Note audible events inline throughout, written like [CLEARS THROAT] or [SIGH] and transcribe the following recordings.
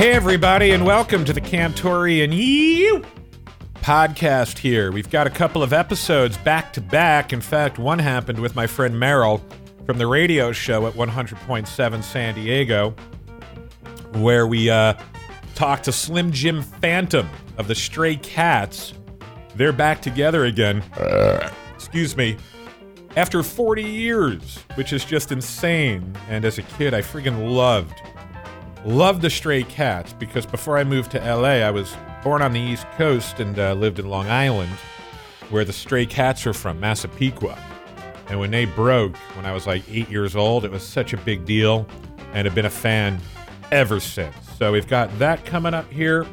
Hey, everybody, and welcome to the Cantore and YEW podcast here. We've got a couple of episodes back to back. In fact, one happened with my friend Merrill from the radio show at 100.7 San Diego, where we uh, talked to Slim Jim Phantom of the Stray Cats. They're back together again. excuse me. After 40 years, which is just insane. And as a kid, I friggin' loved Loved the Stray Cats because before I moved to LA, I was born on the East Coast and uh, lived in Long Island, where the Stray Cats are from, Massapequa. And when they broke, when I was like eight years old, it was such a big deal, and I've been a fan ever since. So we've got that coming up here,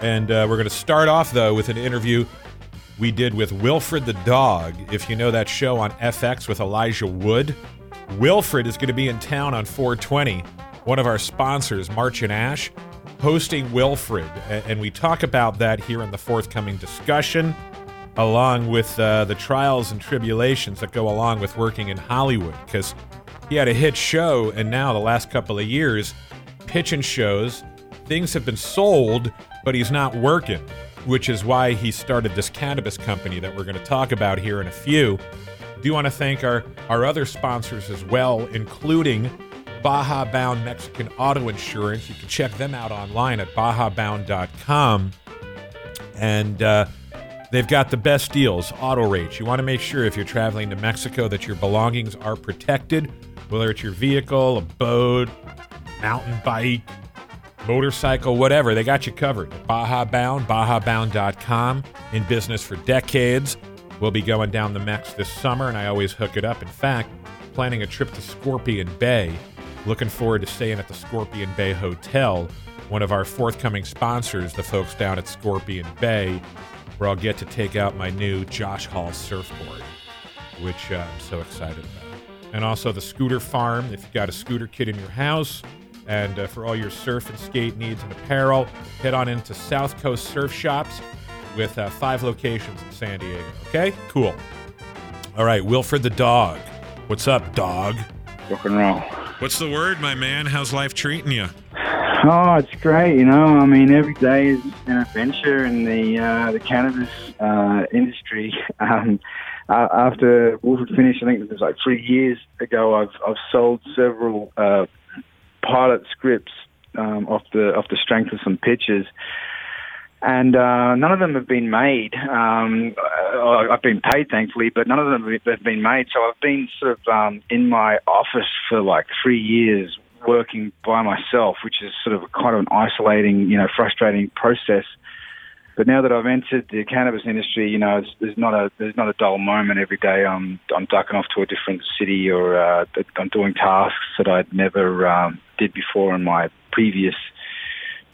and uh, we're going to start off though with an interview we did with Wilfred the dog. If you know that show on FX with Elijah Wood, Wilfred is going to be in town on 420 one of our sponsors, March and Ash, hosting Wilfred. And we talk about that here in the forthcoming discussion, along with uh, the trials and tribulations that go along with working in Hollywood. Because he had a hit show, and now the last couple of years, pitching shows, things have been sold, but he's not working, which is why he started this cannabis company that we're going to talk about here in a few. Do want to thank our, our other sponsors as well, including Baja Bound Mexican Auto Insurance. You can check them out online at bajabound.com. And uh, they've got the best deals, auto rates. You want to make sure if you're traveling to Mexico that your belongings are protected, whether it's your vehicle, a boat, mountain bike, motorcycle, whatever. They got you covered. Baja Bound, bajabound.com. In business for decades. We'll be going down the Mex this summer, and I always hook it up. In fact, planning a trip to Scorpion Bay Looking forward to staying at the Scorpion Bay Hotel, one of our forthcoming sponsors, the folks down at Scorpion Bay, where I'll get to take out my new Josh Hall surfboard, which uh, I'm so excited about. And also the Scooter Farm, if you've got a scooter kit in your house, and uh, for all your surf and skate needs and apparel, head on into South Coast Surf Shops with uh, five locations in San Diego. Okay? Cool. All right, Wilfred the dog. What's up, dog? Rock and roll. What's the word, my man? How's life treating you? Oh, it's great. You know, I mean, every day is an adventure in the uh, the cannabis uh, industry. [LAUGHS] Um, after Wilfred finished, I think it was like three years ago. I've I've sold several uh, pilot scripts um, off the off the strength of some pitches and uh, none of them have been made. Um, I've been paid, thankfully, but none of them have been made. So I've been sort of um, in my office for like three years, working by myself, which is sort of kind of an isolating, you know, frustrating process. But now that I've entered the cannabis industry, you know, there's not a there's not a dull moment every day. I'm I'm ducking off to a different city, or uh, I'm doing tasks that I'd never um, did before in my previous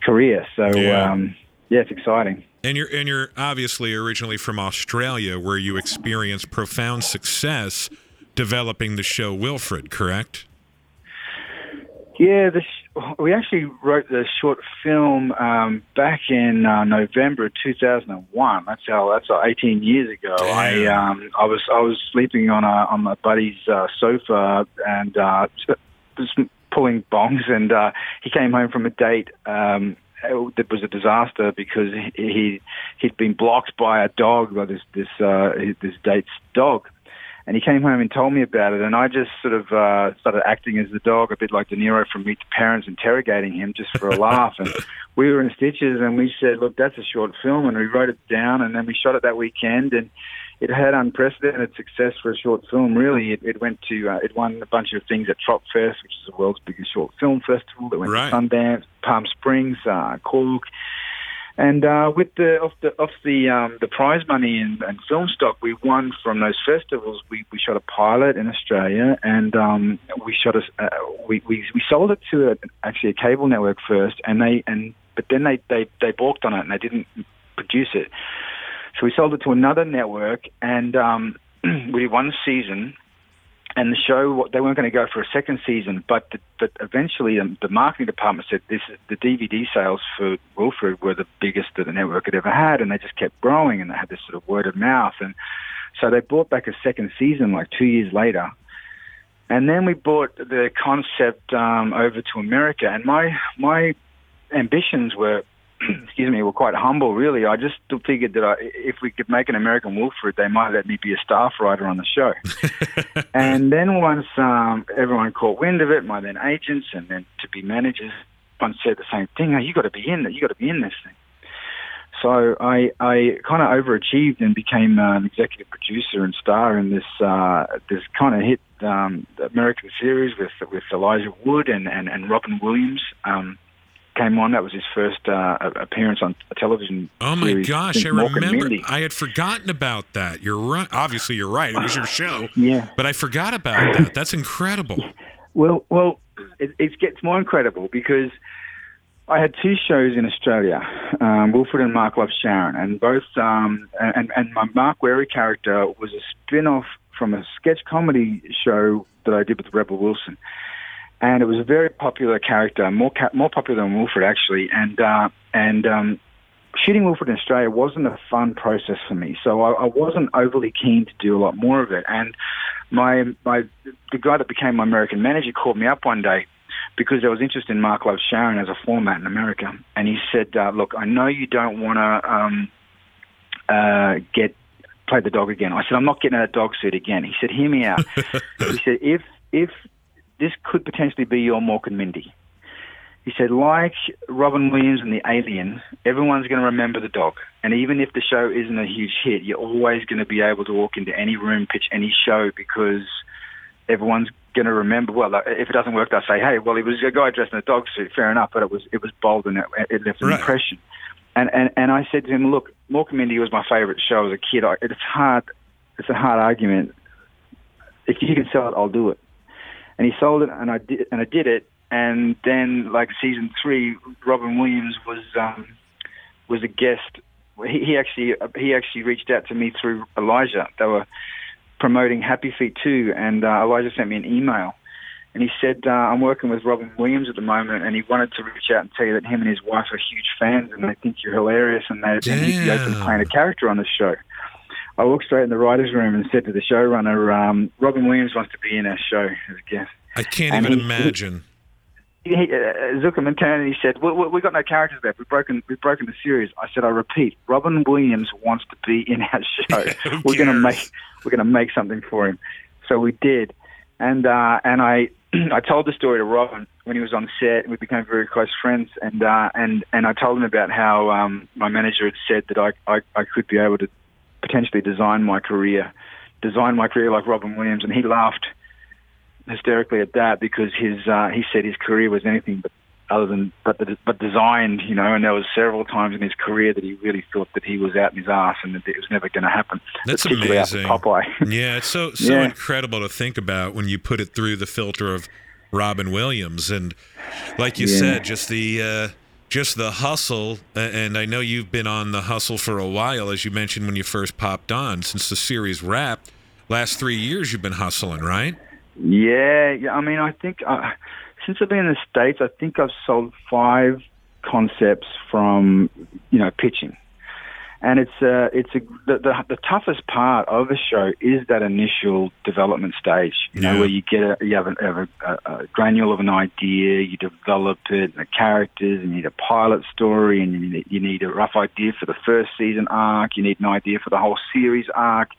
career. So. Yeah. Um, yeah, it's exciting. And you're and you're obviously originally from Australia, where you experienced profound success developing the show Wilfred, correct? Yeah, sh- we actually wrote the short film um, back in uh, November 2001. That's how that's uh, 18 years ago. Damn. I um, I was I was sleeping on a on my buddy's uh, sofa and uh, [LAUGHS] just pulling bongs, and uh, he came home from a date. Um, it was a disaster because he he'd been blocked by a dog by this this uh, this date's dog, and he came home and told me about it, and I just sort of uh, started acting as the dog, a bit like De Niro from Meet the Parents, interrogating him just for a [LAUGHS] laugh, and we were in stitches, and we said, look, that's a short film, and we wrote it down, and then we shot it that weekend, and it had unprecedented success for a short film. Really, it, it went to uh, it won a bunch of things at Trop Fest, which is the world's biggest short film festival. It went right. to Sundance, Palm Springs, uh, Cork, and uh, with the off the off the um, the prize money and, and film stock we won from those festivals, we, we shot a pilot in Australia, and um, we shot a uh, we, we we sold it to a, actually a cable network first, and they and but then they they they balked on it and they didn't produce it. So we sold it to another network, and um, [CLEARS THROAT] we did one season. And the show, they weren't going to go for a second season, but the, eventually um, the marketing department said this: the DVD sales for Wilfred were the biggest that the network had ever had, and they just kept growing, and they had this sort of word of mouth, and so they brought back a second season like two years later, and then we brought the concept um, over to America. And my my ambitions were, [CLEARS THROAT] excuse me, we were quite humble. Really, I just figured that I, if we could make an American Wilfred, they might let me be a staff writer on the show. [LAUGHS] and then once um, everyone caught wind of it, my then agents and then to be managers, one said the same thing. Hey, you got to be in that. You got to be in this thing. So I, I kind of overachieved and became uh, an executive producer and star in this uh, this kind of hit um, American series with with Elijah Wood and and, and Robin Williams. Um, came on. That was his first uh, appearance on a television. Oh my gosh, I remember. I had forgotten about that. You're right. Obviously, you're right. It was your show. [SIGHS] yeah. But I forgot about that. That's incredible. [LAUGHS] Well, well, it, it gets more incredible because I had two shows in Australia, um, Wilfred and Mark Loves Sharon, and both um, and and my Mark Wary character was a spin-off from a sketch comedy show that I did with Rebel Wilson, and it was a very popular character, more ca- more popular than Wilfred actually, and uh, and um, shooting Wilfred in Australia wasn't a fun process for me, so I, I wasn't overly keen to do a lot more of it, and my my the guy that became my American manager called me up one day because there was interest in Mark Loves Sharon as a format in America. And he said, uh, "Look, I know you don't want to um, uh, get play the dog again." I said, "I'm not getting a dog suit again." He said, "Hear me out." [LAUGHS] he said, "If if this could potentially be your Mork and Mindy." He said, like Robin Williams and the Alien, everyone's going to remember the dog. And even if the show isn't a huge hit, you're always going to be able to walk into any room, pitch any show because everyone's going to remember. Well, if it doesn't work, they'll say, "Hey, well, he was a guy dressed in a dog suit." Fair enough, but it was it was bold and it, it left an right. impression. And, and and I said to him, "Look, Mork and Mindy was my favourite show as a kid. I, it's hard. It's a hard argument. If you can sell it, I'll do it." And he sold it, and I did, and I did it. And then, like season three, Robin Williams was um, was a guest. He, he actually he actually reached out to me through Elijah. They were promoting Happy Feet 2, and uh, Elijah sent me an email. And he said, uh, I'm working with Robin Williams at the moment, and he wanted to reach out and tell you that him and his wife are huge fans, and they think you're hilarious, and, they, and he'd be open to playing a character on the show. I walked straight in the writer's room and said to the showrunner, um, Robin Williams wants to be in our show as a guest. I can't and even he, imagine he, uh, Zuckerman turned and he said, we, we, "We've got no characters left. We've broken. We've broken the series." I said, "I repeat, Robin Williams wants to be in our [LAUGHS] show. we're going to make. We're going to make something for him." So we did, and uh, and I [CLEARS THROAT] I told the story to Robin when he was on set. We became very close friends, and uh, and and I told him about how um, my manager had said that I, I I could be able to potentially design my career, design my career like Robin Williams, and he laughed hysterically at that because his uh, he said his career was anything but other than but the, but designed, you know, and there was several times in his career that he really thought that he was out in his ass and that it was never going to happen. That's amazing. Popeye. [LAUGHS] yeah, it's so so yeah. incredible to think about when you put it through the filter of Robin Williams and, like you yeah. said, just the. Uh, just the hustle, and I know you've been on the hustle for a while, as you mentioned when you first popped on. Since the series wrapped, last three years you've been hustling, right? Yeah, yeah. I mean, I think uh, since I've been in the states, I think I've sold five concepts from you know pitching, and it's uh, it's a, the, the, the toughest part of a show is that initial development stage. You know, where you get a, you have, a, have a, a, granule of an idea, you develop it, and the characters, and you need a pilot story, and you need, you need a rough idea for the first season arc. You need an idea for the whole series arc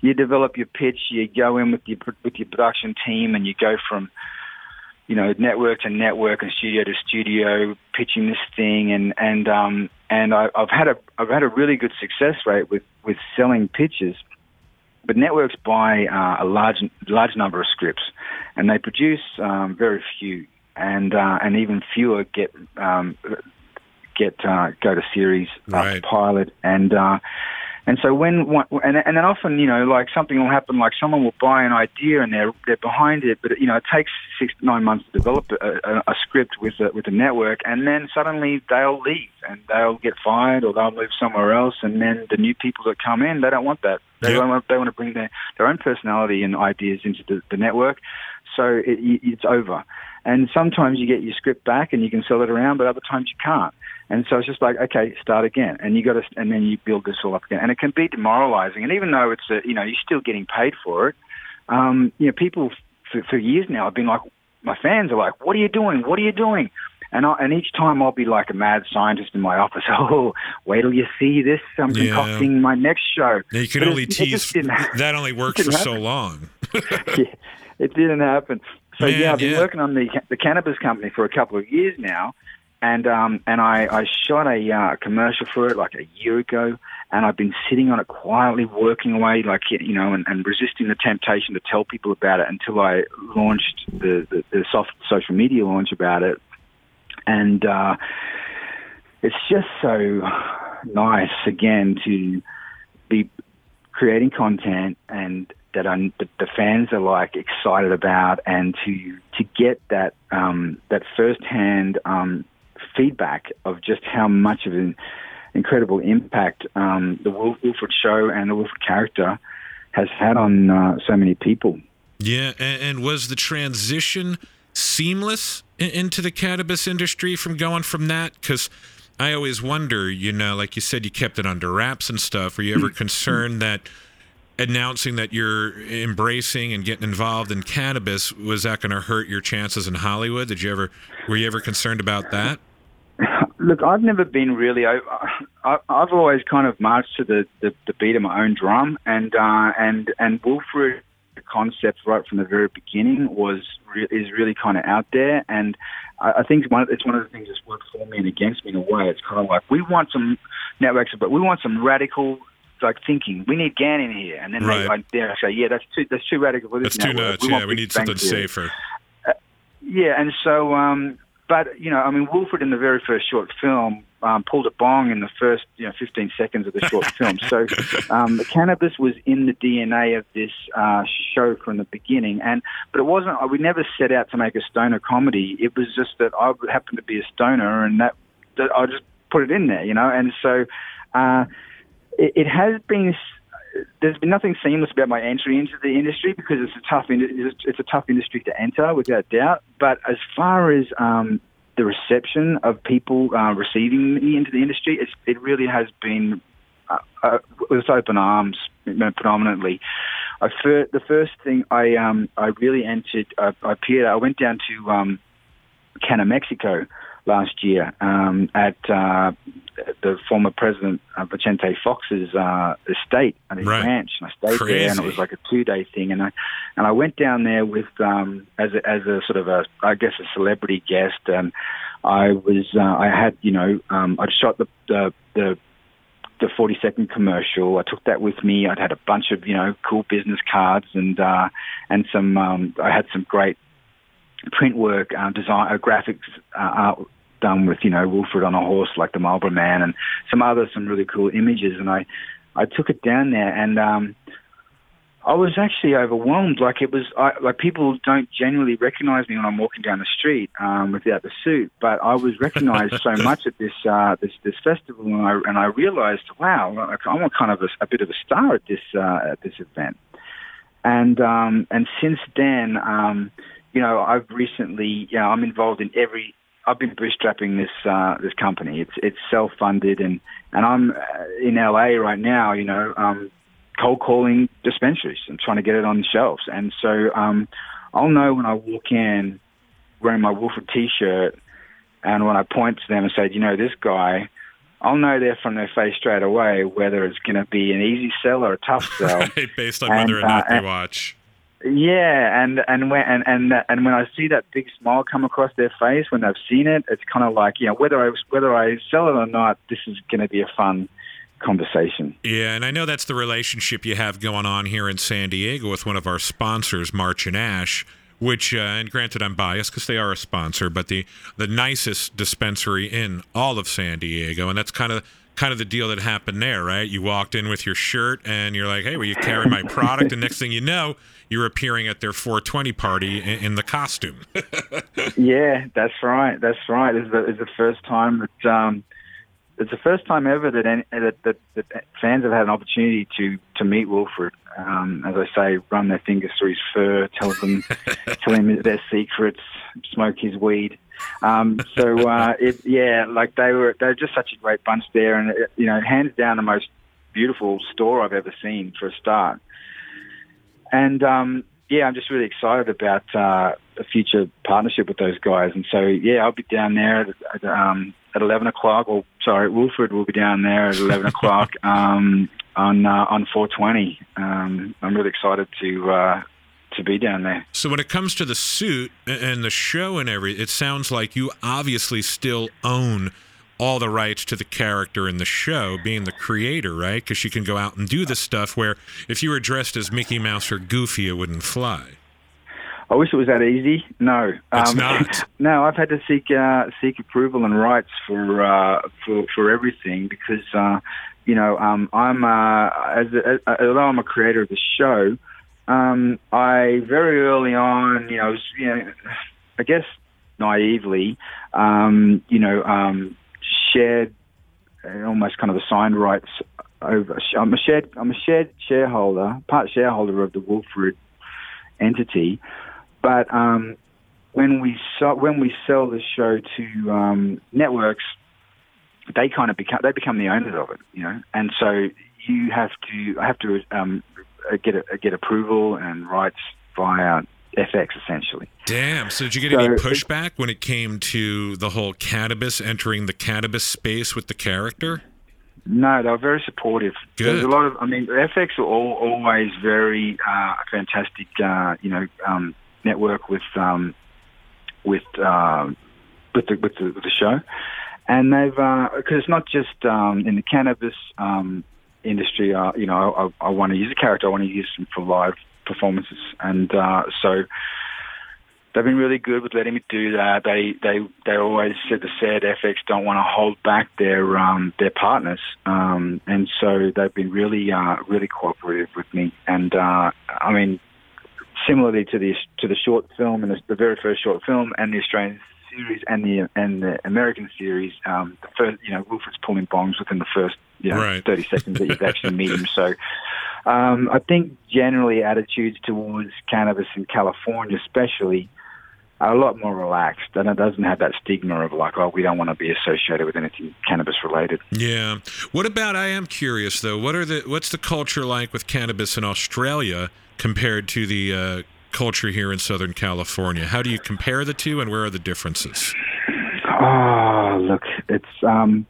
you develop your pitch, you go in with your with your production team, and you go from you know network to network and studio to studio, pitching this thing, and and um and I, I've had a I've had a really good success rate with with selling pitches. But networks buy uh, a large large number of scripts, and they produce um, very few, and uh, and even fewer get um, get uh, go to series right. pilot, and uh, and so when and and then often you know like something will happen like someone will buy an idea and they're they're behind it, but you know it takes six to nine months to develop a, a, a script with a, with a network, and then suddenly they'll leave and they'll get fired or they'll move somewhere else, and then the new people that come in they don't want that. They yep. want they want to bring their their own personality and ideas into the, the network, so it, it's over. And sometimes you get your script back and you can sell it around, but other times you can't. And so it's just like, okay, start again, and you got to, and then you build this all up again, and it can be demoralizing. And even though it's, a, you know, you're still getting paid for it, um, you know, people for, for years now have been like, my fans are like, what are you doing? What are you doing? and I, and each time I'll be like a mad scientist in my office. [LAUGHS] Oh, wait till you see this! I'm Yeah. concocting my next show. Yeah, you can But only it- it tease. just. That only works for didn't so long. [LAUGHS] [LAUGHS] yeah, it didn't happen. So Man, yeah, I've been yeah. working on the the cannabis company for a couple of years now, and um and I I shot a uh, commercial for it like a year ago, and I've been sitting on it quietly, working away, like you know, and, and resisting the temptation to tell people about it until I launched the the, the soft social media launch about it, and uh, it's just so nice again to be creating content and that, I, that the fans are like excited about, and to to get that um, that firsthand um, feedback of just how much of an incredible impact um, the Wil- Wilfred show and the Wilfred character has had on uh, so many people. Yeah, and, and was the transition seamless in, into the cannabis industry from going from that? Because I always wonder, you know, like you said, you kept it under wraps and stuff. Were you ever concerned that announcing that you're embracing and getting involved in cannabis was that going to hurt your chances in Hollywood? Did you ever were you ever concerned about that? Look, I've never been really. I, I, I've always kind of marched to the, the, the beat of my own drum, and uh, and and Wilfred concept right from the very beginning was re- is really kind of out there, and I, I think one it's one of the things that's worked for me and against me in a way. It's kind of like we want some networks, but we want some radical. Like thinking, we need Gann in here, and then Right. they, like, there say, yeah, that's too that's too radical for this That's too network. nuts. want Yeah, we need something Theory." safer. Yeah, and so, um, but you know, I mean, Wilfred in the very first short film um, pulled a bong in the first, you know, 15 seconds of the short [LAUGHS] film. So, um, cannabis was in the DNA of this uh, show from the beginning, and but it wasn't. We never set out to make a stoner comedy. It was just that I happened to be a stoner, and that, that I just put it in there, you know. And so, uh, it, it has been there's been nothing seamless about my entry into the industry because it's a tough it's a tough industry to enter without doubt. But as far as um, the reception of people uh, receiving me into the industry, it really has been uh, uh, with open arms predominantly. I fir- the first thing I um, I really entered, I, I appeared. I went down to um, CannaMexico last year um, at uh, the former president uh, Vicente Fox's uh, estate and his Right. ranch, and I stayed there, and it was like a two-day thing, and I and I went down there with um, as a, as a sort of a I guess a celebrity guest, and I was uh, I had you know um, I'd shot the the, the the 40 second commercial. I took that with me. I'd had a bunch of, you know, cool business cards and, uh, and some, um, I had some great print work, uh, design, uh, graphics, uh, art done with, you know, Wilfred on a horse like the Marlboro Man and some other, some really cool images. And I, I took it down there and, um, I was actually overwhelmed. Like it was, I, like people don't genuinely recognize me when I'm walking down the street um, without the suit, but I was recognized so [LAUGHS] much at this uh, this this festival, and I and I realized, wow, like, I'm a kind of a, a bit of a star at this uh, at this event. And um, and since then, um, you know, I've recently, you know, I'm involved in every. I've been bootstrapping this uh, this company. It's it's self funded, and and I'm uh, in LA right now. You know, um, cold calling dispensaries and trying to get it on the shelves. And so um, I'll know when I walk in wearing my Wilfred T-shirt, and when I point to them and say, you know, this guy, I'll know there from their face straight away whether it's going to be an easy sell or a tough [LAUGHS] sell. Right, based on And, whether or not uh, they watch. Yeah, and and when and and and when I see that big smile come across their face when they've seen it, it's kind of like you know whether I whether I sell it or not, this is going to be a fun conversation. Yeah, and I know that's the relationship you have going on here in San Diego with one of our sponsors, March and Ash. Which, uh, and granted, I'm biased because they are a sponsor, but the the nicest dispensary in all of San Diego, and that's kind of kind of the deal that happened there, right? You walked in with your shirt, and you're like, "Hey, will you carry my product?" and next thing you know, you're appearing at their 420 party in, in the costume. [LAUGHS] Yeah, that's right. That's right. It's the, it's the first time that um, it's the first time ever that, any, that, that that fans have had an opportunity to to meet Wilfred. Um, as I say, run their fingers through his fur, tell them [LAUGHS] tell him their secrets, smoke his weed. Um, so uh, it, yeah, like they were they were just such a great bunch there, and it, you know, hands down the most beautiful store I've ever seen for a start. And um, yeah, I'm just really excited about uh, a future partnership with those guys. And so, yeah, I'll be down there at, at, um, at 11 o'clock. Or sorry, Wilfred will be down there at 11 [LAUGHS] o'clock um, on uh, on 420. Um, I'm really excited to. Uh, to be down there. So when it comes to the suit and the show and everything, it sounds like you obviously still own all the rights to the character in the show, being the creator, right? Because she can go out and do the stuff where if you were dressed as Mickey Mouse or Goofy, it wouldn't fly. I wish it was that easy. No, it's um, not. [LAUGHS] No, I've had to seek uh, seek approval and rights for uh, for for everything because uh, you know um, I'm uh, as a, although I'm a creator of the show, um, I very early on, you know, was, you know, I guess naively, um, you know, um, shared uh, almost kind of assigned rights over. I'm a shared, I'm a shared shareholder, part shareholder of the Wilfred entity, but um, when we sell, when we sell the show to um, networks, they kind of become they become the owners of it, you know, and so you have to I have to um, get a, get approval and rights via FX essentially. Damn. So did you get so any pushback when it came to the whole cannabis entering the cannabis space with the character? No, they were very supportive. Good. There's a lot of, I mean, FX are all, always very uh, fantastic, uh, you know, um, network with um, with uh, with the, with the with the show, and they've because uh, it's not just um, in the cannabis um, industry. Uh, you know, I, I want to use a character. I want to use them for live performances, and uh, so they've been really good with letting me do that. They they they always said the said FX don't want to hold back their um, their partners, um, and so they've been really uh, really cooperative with me. And uh, I mean, similarly to the to the short film and the, the very first short film and the Australian series and the and the American series, um, the first you know Wilfred's pulling bongs within the first you know, right. 30 seconds that you actually [LAUGHS] meet him. So um, I think generally attitudes towards cannabis in California, especially, are a lot more relaxed, and it doesn't have that stigma of like, oh, we don't want to be associated with anything cannabis related. Yeah. What about? I am curious though. What are the what's the culture like with cannabis in Australia compared to the uh, culture here in Southern California? How do you compare the two, and where are the differences? Oh, look, it's um,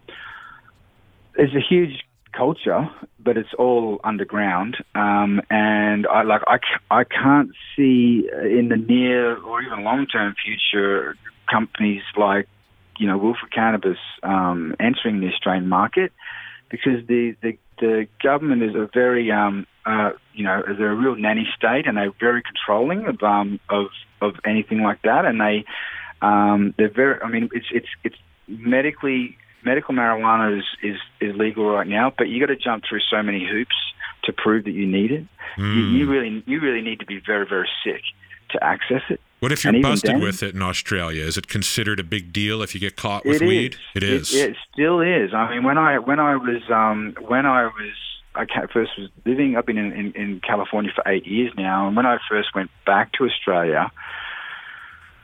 it's a huge culture, but it's all underground. Um, and I like I, I can't see in the near or even long term future companies like you know Wilfred Cannabis um, entering the Australian market because the the, the government is a very um, uh, you know they're a real nanny state and they're very controlling of um, of of anything like that and they um, they're very I mean it's it's it's medically medical marijuana is, is, is legal right now, but you got to jump through so many hoops to prove that you need it. Mm. You, you, hmm. really you really need to be very very sick to access it. What if you're busted then, with it in Australia? Is it considered a big deal if you get caught with it weed? Is. It is. It, it, still is. I mean, when I when I was um, when I was I first was living. I've been in, in, in California for eight years now, and when I first went back to Australia,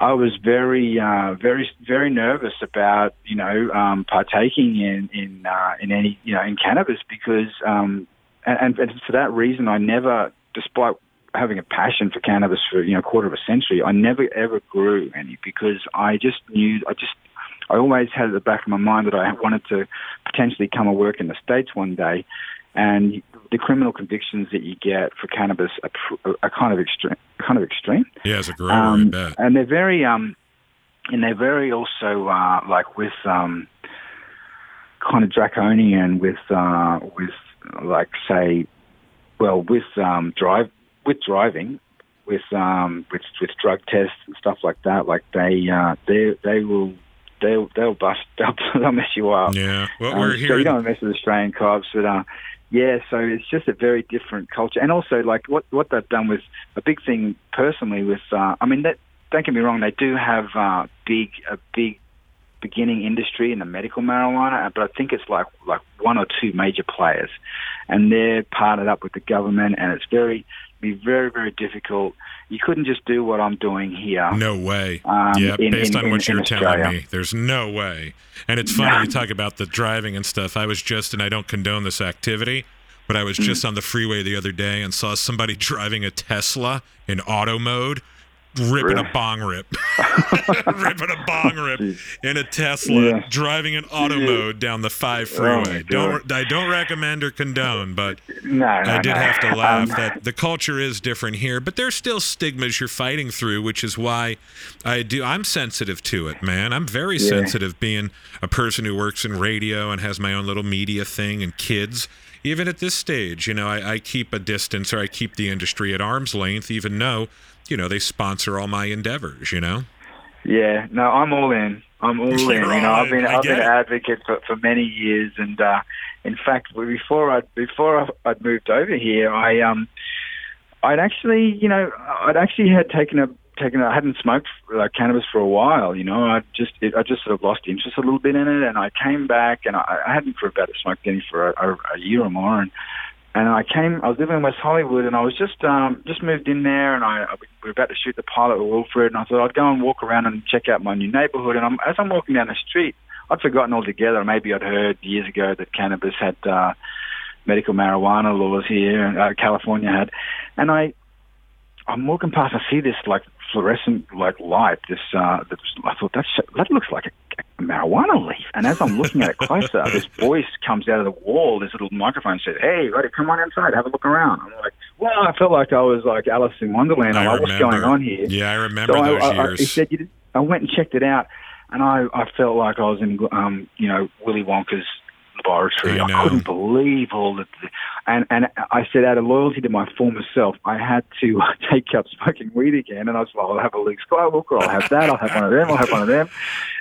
I was very, uh, very, very nervous about you know um, partaking in in uh, in any you know in cannabis because um, and, and for that reason I never, despite having a passion for cannabis for you know a quarter of a century, I never ever grew any because I just knew I just I always had at the back of my mind that I wanted to potentially come and work in the states one day, and the criminal convictions that you get for cannabis are, are kind of extreme. Kind of extreme. Yeah, as a grower, um. And they're very, um, and they're very also uh, like with um, kind of draconian with uh, with like say, well, with um, drive with driving. With um with with drug tests and stuff like that, like they uh they they will they'll they'll bust [LAUGHS] they'll, they'll mess you up. Yeah, well, um, we're here. So you don't mess with Australian cops, but uh, yeah, so it's just a very different culture, and also like what what they've done was a big thing personally with. Uh, I mean, that don't get me wrong, they do have uh, big a big beginning industry in the medical marijuana, but I think it's like like one or two major players, and they're partnered up with the government, and it's very be very very difficult. You couldn't just do what I'm doing here. No way. Um, yeah, in, based in, on what in, you're telling me, there's no way. And it's funny you talk about the driving and stuff. I was just, and I don't condone this activity, but I was just on the freeway the other day and saw somebody [LAUGHS] driving a Tesla in auto mode [LAUGHS] [LAUGHS] ripping a bong rip, ripping a bong rip in a Tesla, yeah. driving in auto mode down the five freeway. Oh don't I don't recommend or condone, but [LAUGHS] no, no, I did no. have to laugh um, that the culture is different here, but there's still stigmas you're fighting through, which is why I do. I'm sensitive to it, man. I'm very yeah. sensitive, being a person who works in radio and has my own little media thing and kids even at this stage, you know, I, I, keep a distance or I keep the industry at arm's length, even though you know, they sponsor all my endeavors, you know? Yeah, no, I'm all in. I'm all [LAUGHS] in. You know, I've been I've been an advocate for, for many years, and uh, in fact, before I before I'd moved over here, I um, I'd actually, you know, I'd actually had taken a taken. I hadn't smoked like cannabis for a while. You know, I just it, I just sort of lost interest a little bit in it, and I came back, and I, I hadn't for about smoked any for a, a, a year or more, and and I came. I was living in West Hollywood, and I was just um, just moved in there, and I, we were about to shoot the pilot with Wilfred, and I thought I'd go and walk around and check out my new neighborhood. And I'm, as I'm walking down the street, I'd forgotten altogether. Maybe I'd heard years ago that cannabis had uh, medical marijuana laws here, uh, California had, and I I'm walking past. I see this like fluorescent like light. This uh, this, I thought that's that looks like a marijuana leaf. And as I'm looking at it closer, [LAUGHS] this voice comes out of the wall. This little microphone says, "Hey, buddy, come on inside, have a look around." I'm like, "Well, I felt like I was like Alice in Wonderland. I'm like, what's going on here?" Yeah, I remember so those I, years. I, he said, you I went and checked it out, and I I felt like I was in um you know Willy Wonka's laboratory. I, I, couldn't believe all the, and and I said out of loyalty to my former self, I had to [LAUGHS] take up smoking weed again. And I was like, I'll have a Luke Skywalker, I'll have that, I'll have one of them, I'll have one of them.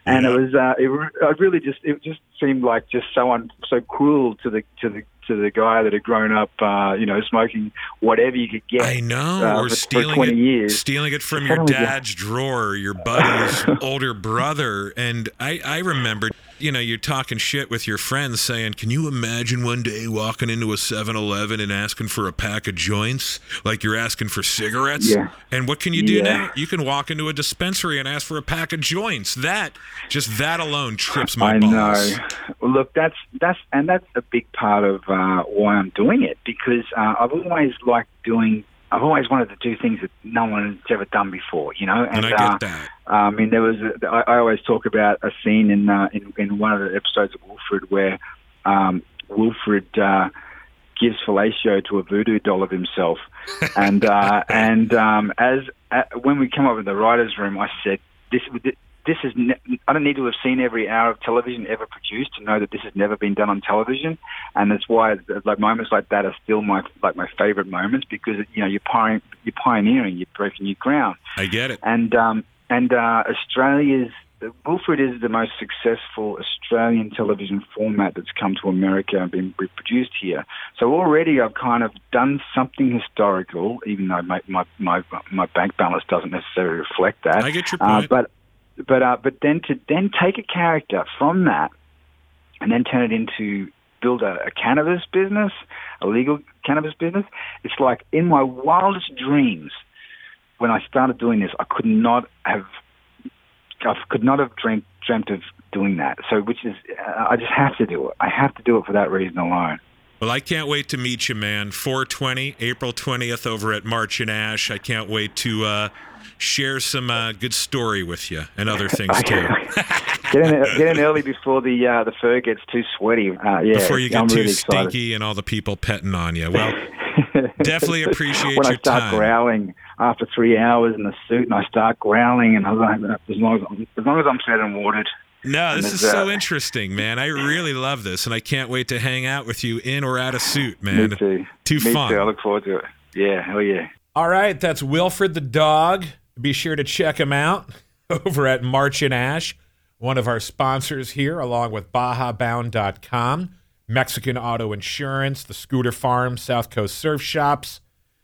And yeah. it was, uh, it, I really just, it just seemed like just so un, so cruel to the to the to the guy that had grown up, uh, you know, smoking whatever you could get. I know, uh, or for, stealing for it, years. stealing it from your dad's drawer, your buddy's [LAUGHS] older brother. And I, I remember, you know, you're talking shit with your friends, saying, "Can you imagine one day walking into a 7-Eleven and asking for a pack of joints, like you're asking for cigarettes?" Yeah. And what can you do yeah. now? You can walk into a dispensary and ask for a pack of joints. That just that alone trips my I balls. know. Well, look, that's that's and that's a big part of uh, why I'm doing it because uh, I've always liked doing. I've always wanted to do things that no one has ever done before, you know. And, and I get uh, that. I mean, there was. A, I, I always talk about a scene in uh, in, in one of the episodes of Wilfred where um, Wilfred uh, gives fellatio to a voodoo doll of himself, and uh, [LAUGHS] and um, as uh, when we come up with the writers' room, I said this this is ne- I don't need to have seen every hour of television ever produced to know that this has never been done on television, and that's why like moments like that are still my like my favorite moments because you know you're pioneering, you're pioneering, you're breaking new ground. I get it. And um, and uh, Australia's Wilfred is the most successful Australian television format that's come to America and been reproduced here. So already I've kind of done something historical, even though my my my, my bank balance doesn't necessarily reflect that. I get your point. Uh, but but uh, but then to then take a character from that and then turn it into build a, a cannabis business, a legal cannabis business. It's like in my wildest dreams when I started doing this, I could not have I could not have dreamt dreamt of doing that. So, which is, uh, I just have to do it. I have to do it for that reason alone. Well, I can't wait to meet you, man. 420, April 20th over at March and Ash. I can't wait to uh, share some uh, good story with you and other [LAUGHS] things too. [LAUGHS] get, in, get in early before the uh, the fur gets too sweaty. Uh, yeah, before you get I'm too really stinky and all the people petting on you. Well, [LAUGHS] definitely appreciate when your I start time. growling after three hours in the suit, and I start growling, and I was like, as long as as long as I'm fed and watered. No, this is so interesting, man. I really love this, and I can't wait to hang out with you in or out of suit, man. Me too. Too Me fun. too. I look forward to it. Yeah, hell yeah. All right, that's Wilfred the dog. Be sure to check him out [LAUGHS] over at March and Ash, one of our sponsors here, along with BajaBound.com, Mexican Auto Insurance, the Scooter Farm, South Coast Surf Shops,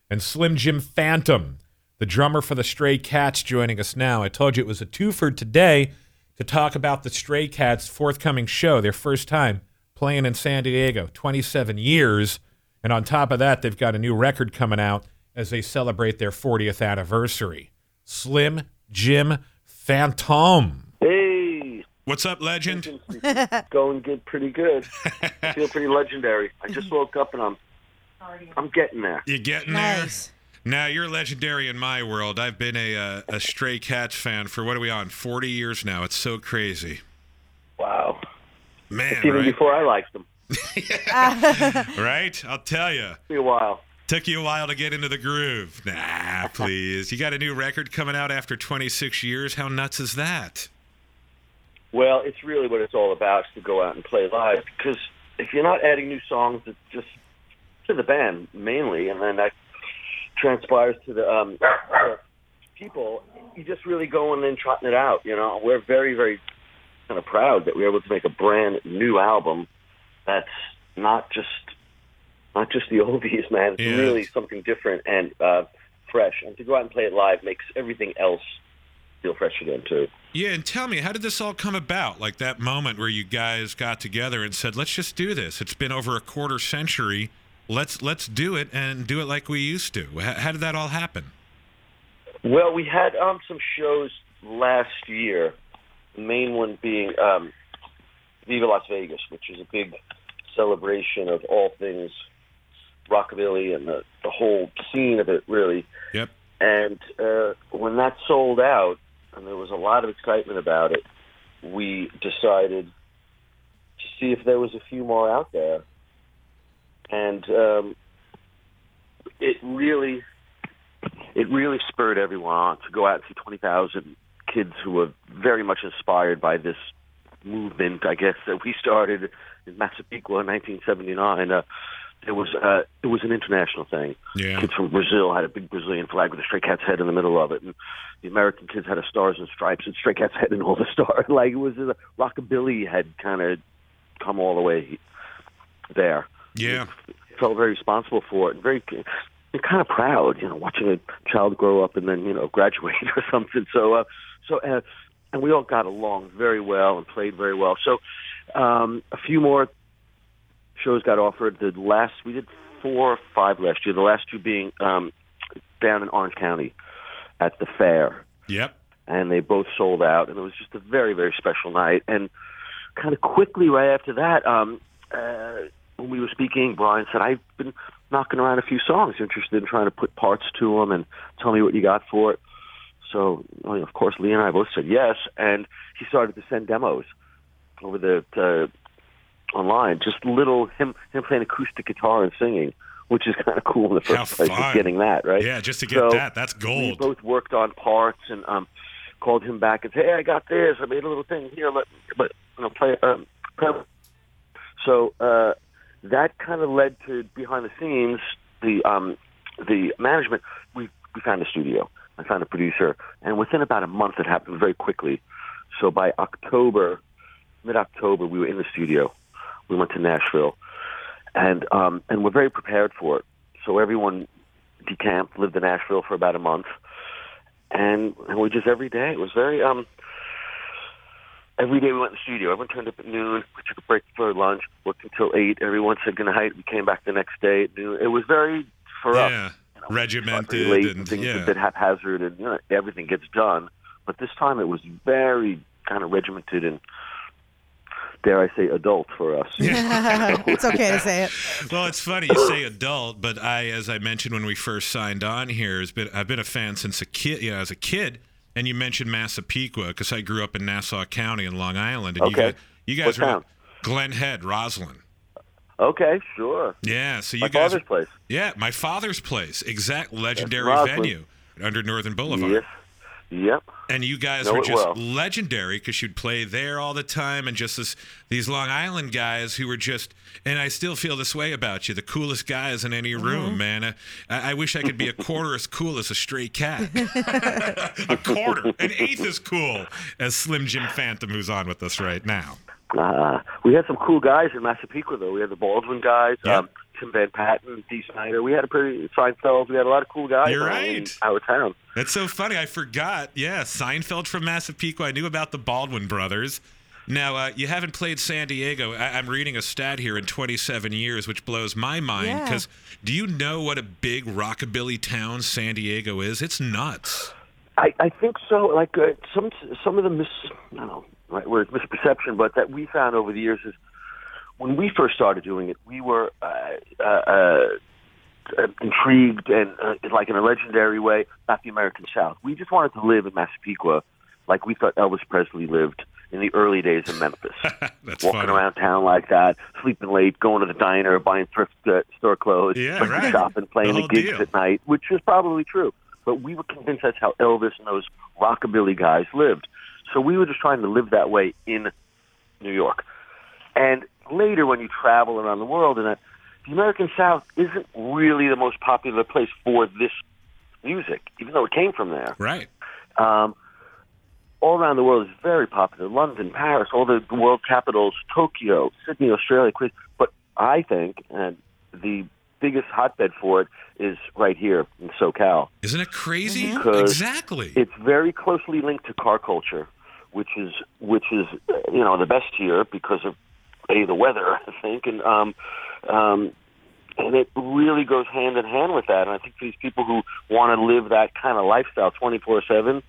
and Slim Jim Phantom, the drummer for the Stray Cats, joining us now. I told you it was a twofer today to talk about the Stray Cats' forthcoming show, their first time playing in San Diego, 27 years. And on top of that, they've got a new record coming out as they celebrate their 40th anniversary. Slim Jim Phantom. Hey, What's up, legend? [LAUGHS] going good, pretty good. I feel pretty legendary. I just woke up and I'm I'm getting there. You're getting Nice. there? Now you're legendary in my world. I've been a uh, a Stray Cats fan for what are we on? Forty years now. It's so crazy, Wow. man. Even Right? before I liked them. [LAUGHS] [LAUGHS] right? I'll tell you. Took me a while. Took you a while to get into the groove. Nah, [LAUGHS] please. You got a new record coming out after 26 years. How nuts is that? Well, it's really what it's all about is to go out and play live. Because if you're not adding new songs, it's just to the band mainly, and then that transpires to the um, people. You just really going and trotting it out. You know, we're very, very kind of proud that we were able to make a brand new album that's not just not just the [LAUGHS] oldies, man. It's Yeah. really something different and uh, fresh. And to go out and play it live makes everything else feel fresh again too. Yeah, and tell me, how did this all come about? Like that moment where you guys got together and said, "Let's just do this." It's been over a quarter century. Let's let's do it and do it like we used to. How, how did that all happen? Well, we had um, some shows last year. The main one being um, Viva Las Vegas, which is a big celebration of all things rockabilly and the, the whole scene of it, really. Yep. And uh, when that sold out, and there was a lot of excitement about it, we decided to see if there was a few more out there. And um, it really, it really spurred everyone on to go out and see twenty thousand kids who were very much inspired by this movement. I guess that we started in Massapequa in 1979. Uh, it was uh, it was an international thing Yeah. kids from Brazil had a big Brazilian flag with a Stray Cats head in the middle of it, and the American kids had a Stars and Stripes and Stray Cats head and all the [LAUGHS] stars. Like it was a rockabilly had kind of come all the way there. Yeah. Felt very responsible for it, and very and kind of proud, you know, watching a child grow up and then you know [LAUGHS] graduate or something. So, uh, so uh, and we all got along very well and played very well. So, um, a few more shows got offered. The last we did four or five last year. The last two being um, down in Orange County at the fair, Yep. and they both sold out. And it was just a very very special night. And kind of quickly right after that, um, uh, when we were speaking, Brian said, "I've been knocking around a few songs. Interested in trying to put parts to them and tell me what you got for it." So, well, of course, Lee and I both said yes, and he started to send demos over the uh, online, just little him him playing acoustic guitar and singing, which is kind of cool in the How first place. fun. Just getting that right. Yeah, just to get So, that, that's gold. We both worked on parts and um, called him back and said, "Hey, I got this. I made a little thing here. Let, but you know, play." Um, play. So uh, that kind of led to behind the scenes the um, the management. We we found a studio. I found a producer, and within about a month, it happened very quickly. So by October, mid October, we were in the studio. We went to Nashville, and um, and we're very prepared for it. So everyone decamped, lived in Nashville for about a month, and, and we just every day. It was very um. Every day we went in the studio. Everyone turned up at noon. We took a break for lunch. Worked until eight. Everyone said good night. We came back the next day at noon. It was very for us yeah. you know, Regimented very late and things yeah. a bit haphazard and you know, everything gets done. But this time it was very kind of regimented and dare I say adult for us. [LAUGHS] it's okay to say it. [LAUGHS] Well, it's funny you say adult, but I, as I mentioned when we first signed on here, has been I've been a fan since a kid. You know, as a kid, and you mentioned Massapequa because I grew up in Nassau County in Long Island, and you Okay. guys, you guys What were town? Glen Head, Roslyn. Okay, sure. Yeah, so you My guys, father's place. yeah, my father's place, exact legendary venue under Northern Boulevard. Yes. Yep. And you guys Know were just well. legendary because you'd play there all the time, and just this, these Long Island guys who were just. And I still feel this way about you, the coolest guys in any room, man. Uh, I, I wish I could be a quarter as cool as a stray cat. [LAUGHS] a quarter, an eighth as cool as Slim Jim Phantom, who's on with us right now. Uh, we had some cool guys in Massapequa, though. We had the Baldwin guys, Yeah. um, Tim Van Patten, Dee Snider. We had a pretty Seinfeld. We had a lot of cool guys You're around in right. our town. That's so funny. I forgot. Yeah, Seinfeld from Massapequa. I knew about the Baldwin brothers. Now, uh, you haven't played San Diego. I- I'm reading a stat here in 27 years, which blows my mind. Yeah. Because do you know what a big rockabilly town San Diego is? It's nuts. I, I think so. Like uh, some some of the mis I don't know right word misperception, but that we found over the years is when we first started doing it, we were uh, uh, uh, intrigued and uh, like in a legendary way about the American South. We just wanted to live in Massapequa like we thought Elvis Presley lived in the early days of Memphis. [LAUGHS] That's Walking funny. around town like that, sleeping late, going to the diner, buying thrift uh, store clothes, Yeah, right. shopping, playing The the, gigs deal. at night, which is probably true. But we were convinced that's how Elvis and those rockabilly guys lived. So we were just trying to live that way in New York. And later, when you travel around the world, and that, the American South isn't really the most popular place for this music, even though it came from there. Right. Um, all around the world is very popular. London, Paris, all the world capitals, Tokyo, Sydney, Australia. But I think, and the biggest hotbed for it is right here in SoCal. Isn't it crazy? Because Exactly. It's very closely linked to car culture, which is which is uh, you know the best here because of a the weather, [LAUGHS] I think, and um, um, and it really goes hand in hand with that. And I think these people who want to live that kind of lifestyle, twenty four seven,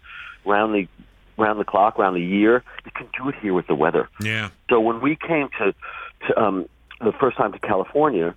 round the round the clock, round the year, you can do it here with the weather. yeah. So when we came to, to um, the first time to California,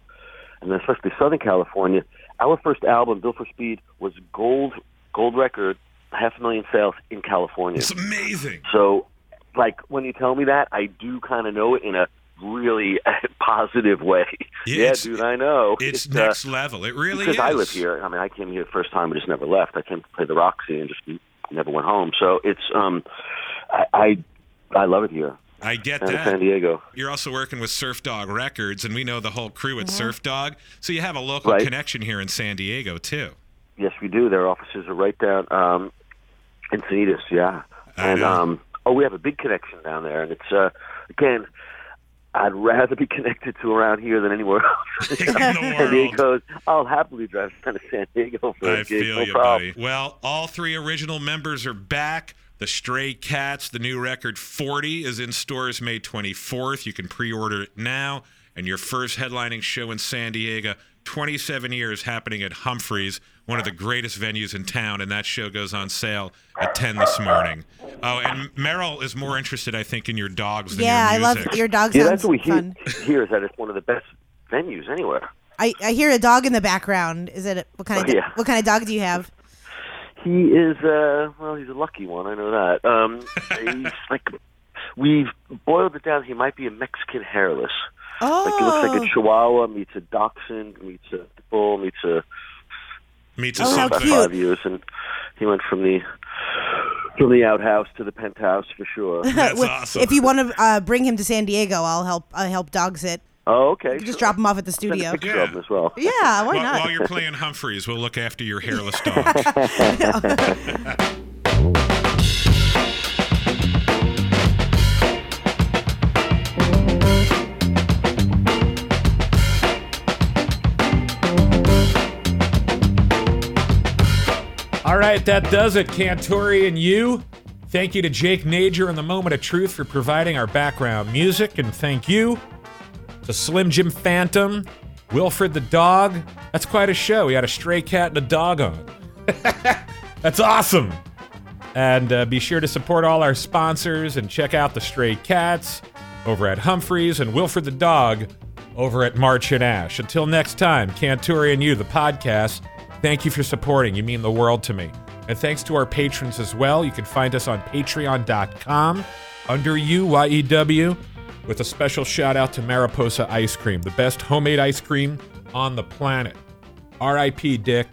and especially Southern California, our first album, Built for Speed, was gold gold record, half a million sales in California. It's amazing. So, like when you tell me that, I do kind of know it in a really [LAUGHS] positive way. Yeah, Yeah, dude, I know. It's uh, next level. It really because is. I live here. I mean, I came here the first time, but just never left. I came to play the Roxy and just never went home. So it's um, I I, I love it here. I get And that. San Diego. You're also working with Surf Dog Records, and we know the whole crew at Surf Dog. So you have a local Right. connection here in San Diego too. Yes, we do. Their offices are right down um, Encinitas. Yeah, I and know. um, oh, we have a big connection down there, and it's uh, again. I'd rather be connected to around here than anywhere [LAUGHS] else. [LAUGHS] San world. Diego, I'll happily drive down to San Diego for I a gig, feel no you, problem. buddy. Well, all three original members are back. The Stray Cats, the new record 40, is in stores May 24th. You can pre order it now. And your first headlining show in San Diego, 27 years happening at Humphreys, one of the greatest venues in town. And that show goes on sale at 10 this morning. Oh, and Meryl is more interested, I think, in your dogs than Yeah, I your love your dog. Yeah, that's what we hear, fun. hear is that it's one of the best venues anywhere. I, I hear a dog in the background. Is it what kind of Oh, yeah. what kind of dog do you have? He is, uh, well, he's a lucky one. I know that. Um, [LAUGHS] he's like, we've boiled it down. He might be a Mexican hairless. Oh, Like, he looks like a Chihuahua meets a Dachshund meets a bull meets a Meets Oh, us how about cute. five years, and he went from the from the outhouse to the penthouse for sure. [LAUGHS] That's Well, awesome. If you want to uh, bring him to San Diego, I'll help. I'll help dog sit. oh, okay. Just sure. drop him off at the studio. picture Yeah. of him as well. Yeah, why While, not? while you're playing Humphreys, we'll look after your hairless [LAUGHS] dog. [LAUGHS] right, that does it, Cantore and YEW. Thank you to Jake Nager and the Moment of Truth for providing our background music, and thank you to Slim Jim Phantom, Wilfred the dog. That's quite a show. We had a stray cat and a dog on. [LAUGHS] That's awesome. And uh, be sure to support all our sponsors and check out the Stray Cats over at Humphreys and Wilfred the Dog over at March and Ash. Until next time, Cantore and YEW, the podcast, thank you for supporting. You mean the world to me. And thanks to our patrons as well. You can find us on patreon.com under UYEW with a special shout out to Mariposa Ice Cream, the best homemade ice cream on the planet. RIP, Dick.